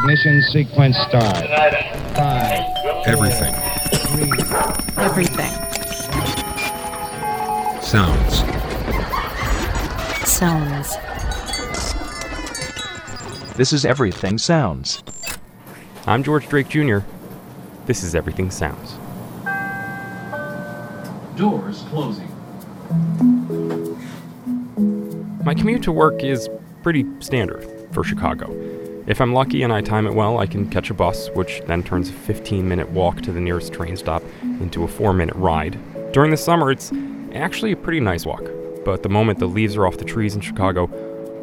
Ignition sequence start. Five, Everything. three, Everything. Sounds. Sounds. This is Everything Sounds. I'm George Drake Jr. This is Everything Sounds. Doors closing. My commute to work is pretty standard for Chicago. If I'm lucky and I time it well, I can catch a bus, which then turns a 15 minute walk to the nearest train stop into a 4 minute ride. During the summer, it's actually a pretty nice walk, but the moment the leaves are off the trees in Chicago,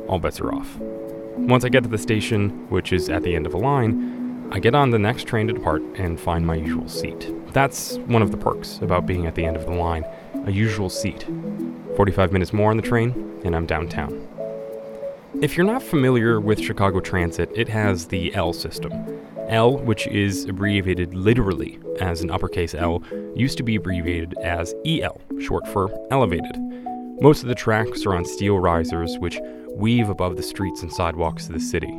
all bets are off. Once I get to the station, which is at the end of a line, I get on the next train to depart and find my usual seat. That's one of the perks about being at the end of the line a usual seat. 45 minutes more on the train, and I'm downtown. If you're not familiar with Chicago Transit, it has the L system. L, which is abbreviated literally as an uppercase L, used to be abbreviated as EL, short for elevated. Most of the tracks are on steel risers, which weave above the streets and sidewalks of the city.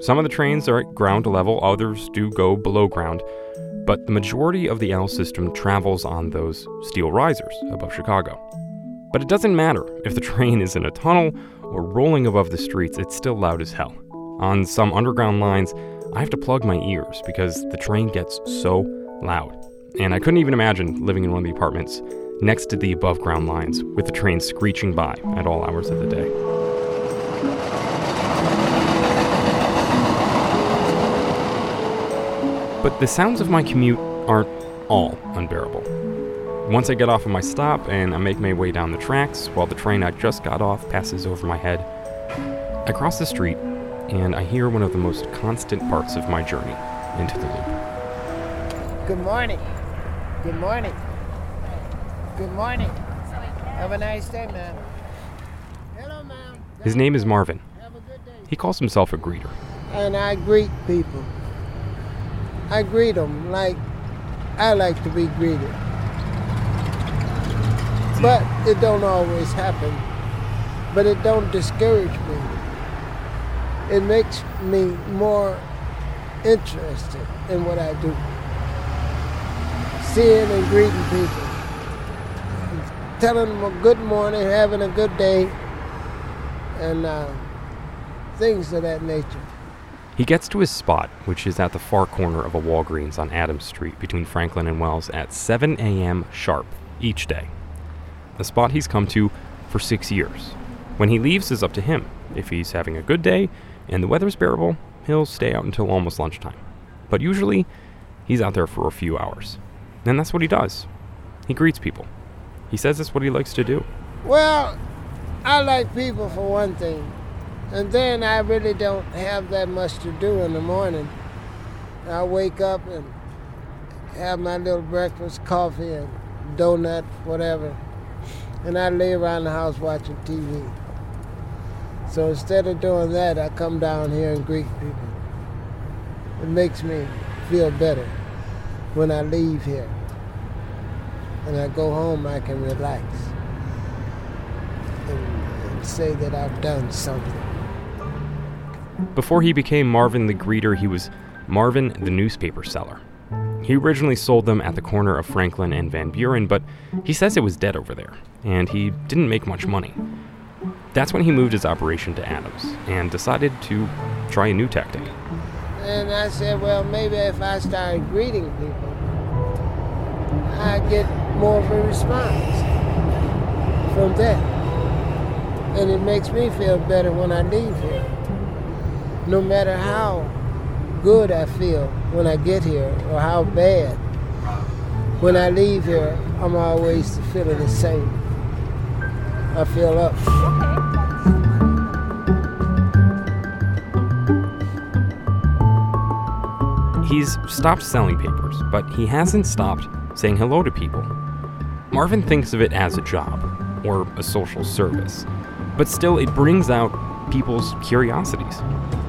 Some of the trains are at ground level, others do go below ground, but the majority of the L system travels on those steel risers above Chicago. But it doesn't matter if the train is in a tunnel or rolling above the streets, it's still loud as hell. On some underground lines, I have to plug my ears because the train gets so loud. And I couldn't even imagine living in one of the apartments next to the above ground lines with the train screeching by at all hours of the day. But the sounds of my commute aren't all unbearable. Once I get off of my stop and I make my way down the tracks while the train I just got off passes over my head, I cross the street and I hear one of the most constant parts of my journey into the loop. Good morning. Good morning. Good morning. Have a nice day, ma'am. Hello, ma'am. His name is Marvin. Have a good day. He calls himself a greeter. And I greet people. I greet them like I like to be greeted. But it don't always happen. But it don't discourage me. It makes me more interested in what I do. Seeing and greeting people. Telling them a good morning, having a good day, and uh, things of that nature. He gets to his spot, which is at the far corner of a Walgreens on Adams Street between Franklin and Wells at 7 a.m. sharp each day. A spot he's come to for six years. When he leaves is up to him. If he's having a good day and the weather's bearable, he'll stay out until almost lunchtime. But usually, he's out there for a few hours. And that's what he does. He greets people. He says that's what he likes to do. Well, I like people for one thing. And then I really don't have that much to do in the morning. I wake up and have my little breakfast, coffee and donut, whatever. And I lay around the house watching TV. So instead of doing that, I come down here and greet people. It makes me feel better when I leave here. And I go home, I can relax and, and say that I've done something. Before he became Marvin the Greeter, he was Marvin the newspaper seller. He originally sold them at the corner of Franklin and Van Buren, but he says it was dead over there, and he didn't make much money. That's when he moved his operation to Adams and decided to try a new tactic. And I said, well, maybe if I started greeting people, I'd get more of a response from that. And it makes me feel better when I leave here. No matter how good I feel when I get here or how bad, when I leave here, I'm always feeling the same. I feel up. He's stopped selling papers, but he hasn't stopped saying hello to people. Marvin thinks of it as a job or a social service, but still it brings out people's curiosities,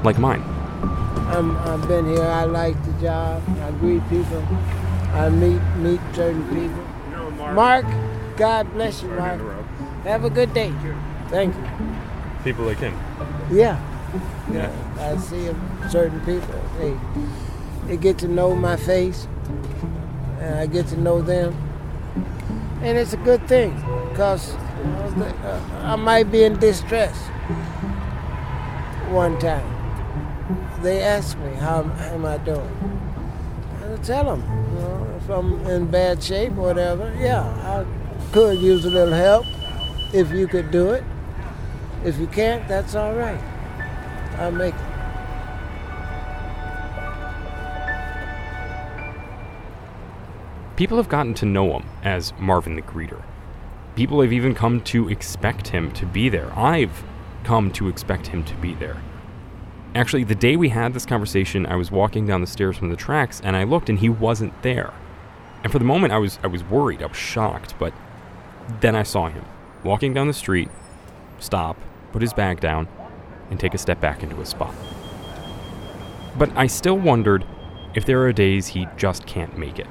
like mine. I'm, I've been here. I like the job. I greet people. I meet meet certain people. Mark, God bless you, Mark. Have a good day. Thank you. People like him. Yeah, Yeah. I see 'em, certain people. They they get to know my face, and I get to know them, and it's a good thing know, uh, I might be in distress. One time, they ask me how, how am I doing. I tell them, you know, if I'm in bad shape or whatever, yeah, I could use a little help if you could do it. If you can't, that's all right. I'll make it. People have gotten to know him as Marvin the Greeter. People have even come to expect him to be there. I've come to expect him to be there. Actually, the day we had this conversation, I was walking down the stairs from the tracks and I looked and he wasn't there. And for the moment I was I was worried, I was shocked, but then I saw him walking down the street, stop, put his bag down, and take a step back into his spot. But I still wondered if there are days he just can't make it.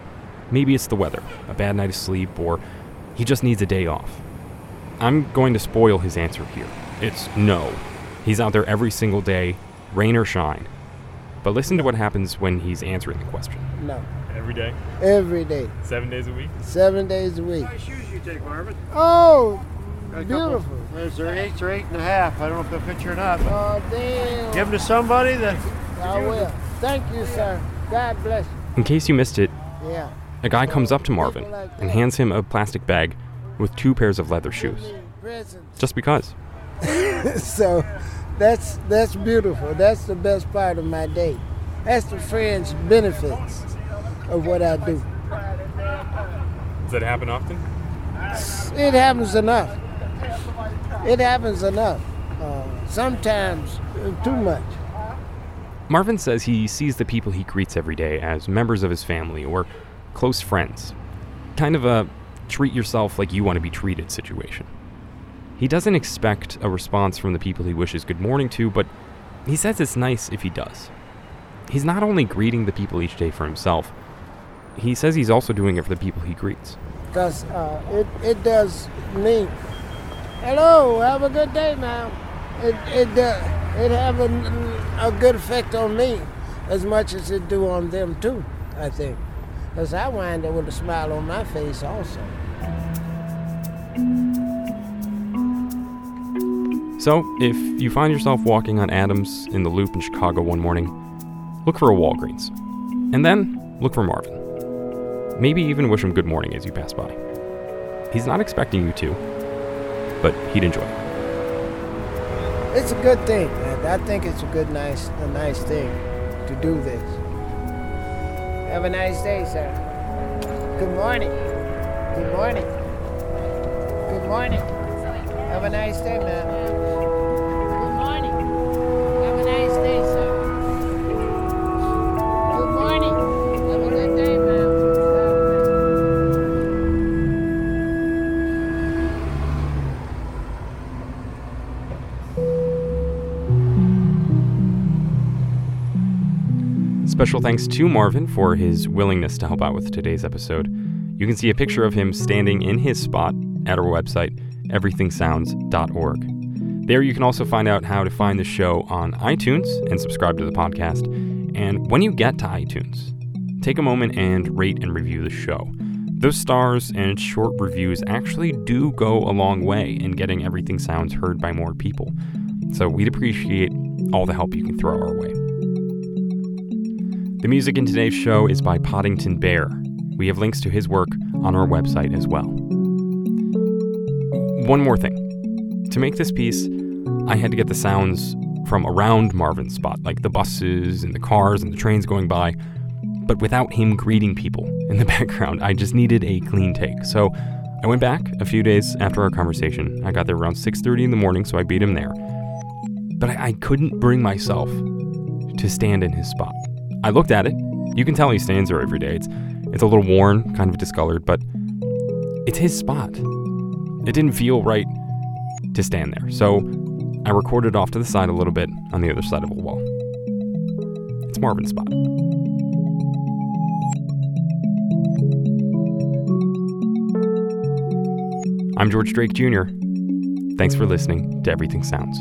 Maybe it's the weather, a bad night of sleep, or he just needs a day off. I'm going to spoil his answer here. It's no. He's out there every single day, rain or shine. But listen to what happens when he's answering the question. No, Every day, every day, seven days a week. seven days a week. Nice shoes you take, Marvin. Oh, Got a couple. beautiful. There's their eights or eight and a half. I don't know if they'll fit you or not, Oh, damn. give them to somebody that. I will. Thank you, sir. God bless you. In case you missed it, Yeah. a guy comes up to Marvin and hands him a plastic bag with two pairs of leather shoes. Just because. so that's that's beautiful. That's the best part of my day. That's the fringe benefits of what I do. Does that happen often? It happens enough. It happens enough. Uh, sometimes too much. Marvin says he sees the people he greets every day as members of his family or close friends. Kind of a treat yourself like you want to be treated situation. He doesn't expect a response from the people he wishes good morning to, but he says it's nice if he does. He's not only greeting the people each day for himself, he says he's also doing it for the people he greets. because uh, it, it does me. Hello, have a good day now. It it uh, it have a, a good effect on me as much as it do on them too. I think, because I wind up with a smile on my face also. So, if you find yourself walking on Adams in the Loop in Chicago one morning, look for a Walgreens. And then look for Marvin. Maybe even wish him good morning as you pass by. He's not expecting you to, but he'd enjoy it. It's a good thing. I think it's a good, nice, a nice thing to do this. Have a nice day, sir. Good morning. Good morning. Good morning. Have a nice day, man. Special thanks to Marvin for his willingness to help out with today's episode. You can see a picture of him standing in his spot at our website, everythingsounds.org. There you can also find out how to find the show on iTunes and subscribe to the podcast. And when you get to iTunes, take a moment and rate and review the show. Those stars and short reviews actually do go a long way in getting Everything Sounds heard by more people. So we'd appreciate all the help you can throw our way. The music in today's show is by Podington Bear. We have links to his work on our website as well. One more thing. To make this piece, I had to get the sounds from around Marvin's spot, like the buses and the cars and the trains going by, but without him greeting people in the background. I just needed a clean take. So I went back a few days after our conversation. I got there around 6:30 in the morning, so I beat him there. But I, I couldn't bring myself to stand in his spot. I looked at it. You can tell he stands there every day. It's it's a little worn, kind of discolored, but it's his spot. It didn't feel right to stand there. So I recorded off to the side a little bit on the other side of a wall. It's Marvin's spot. I'm George Drake Jr. Thanks for listening to Everything Sounds.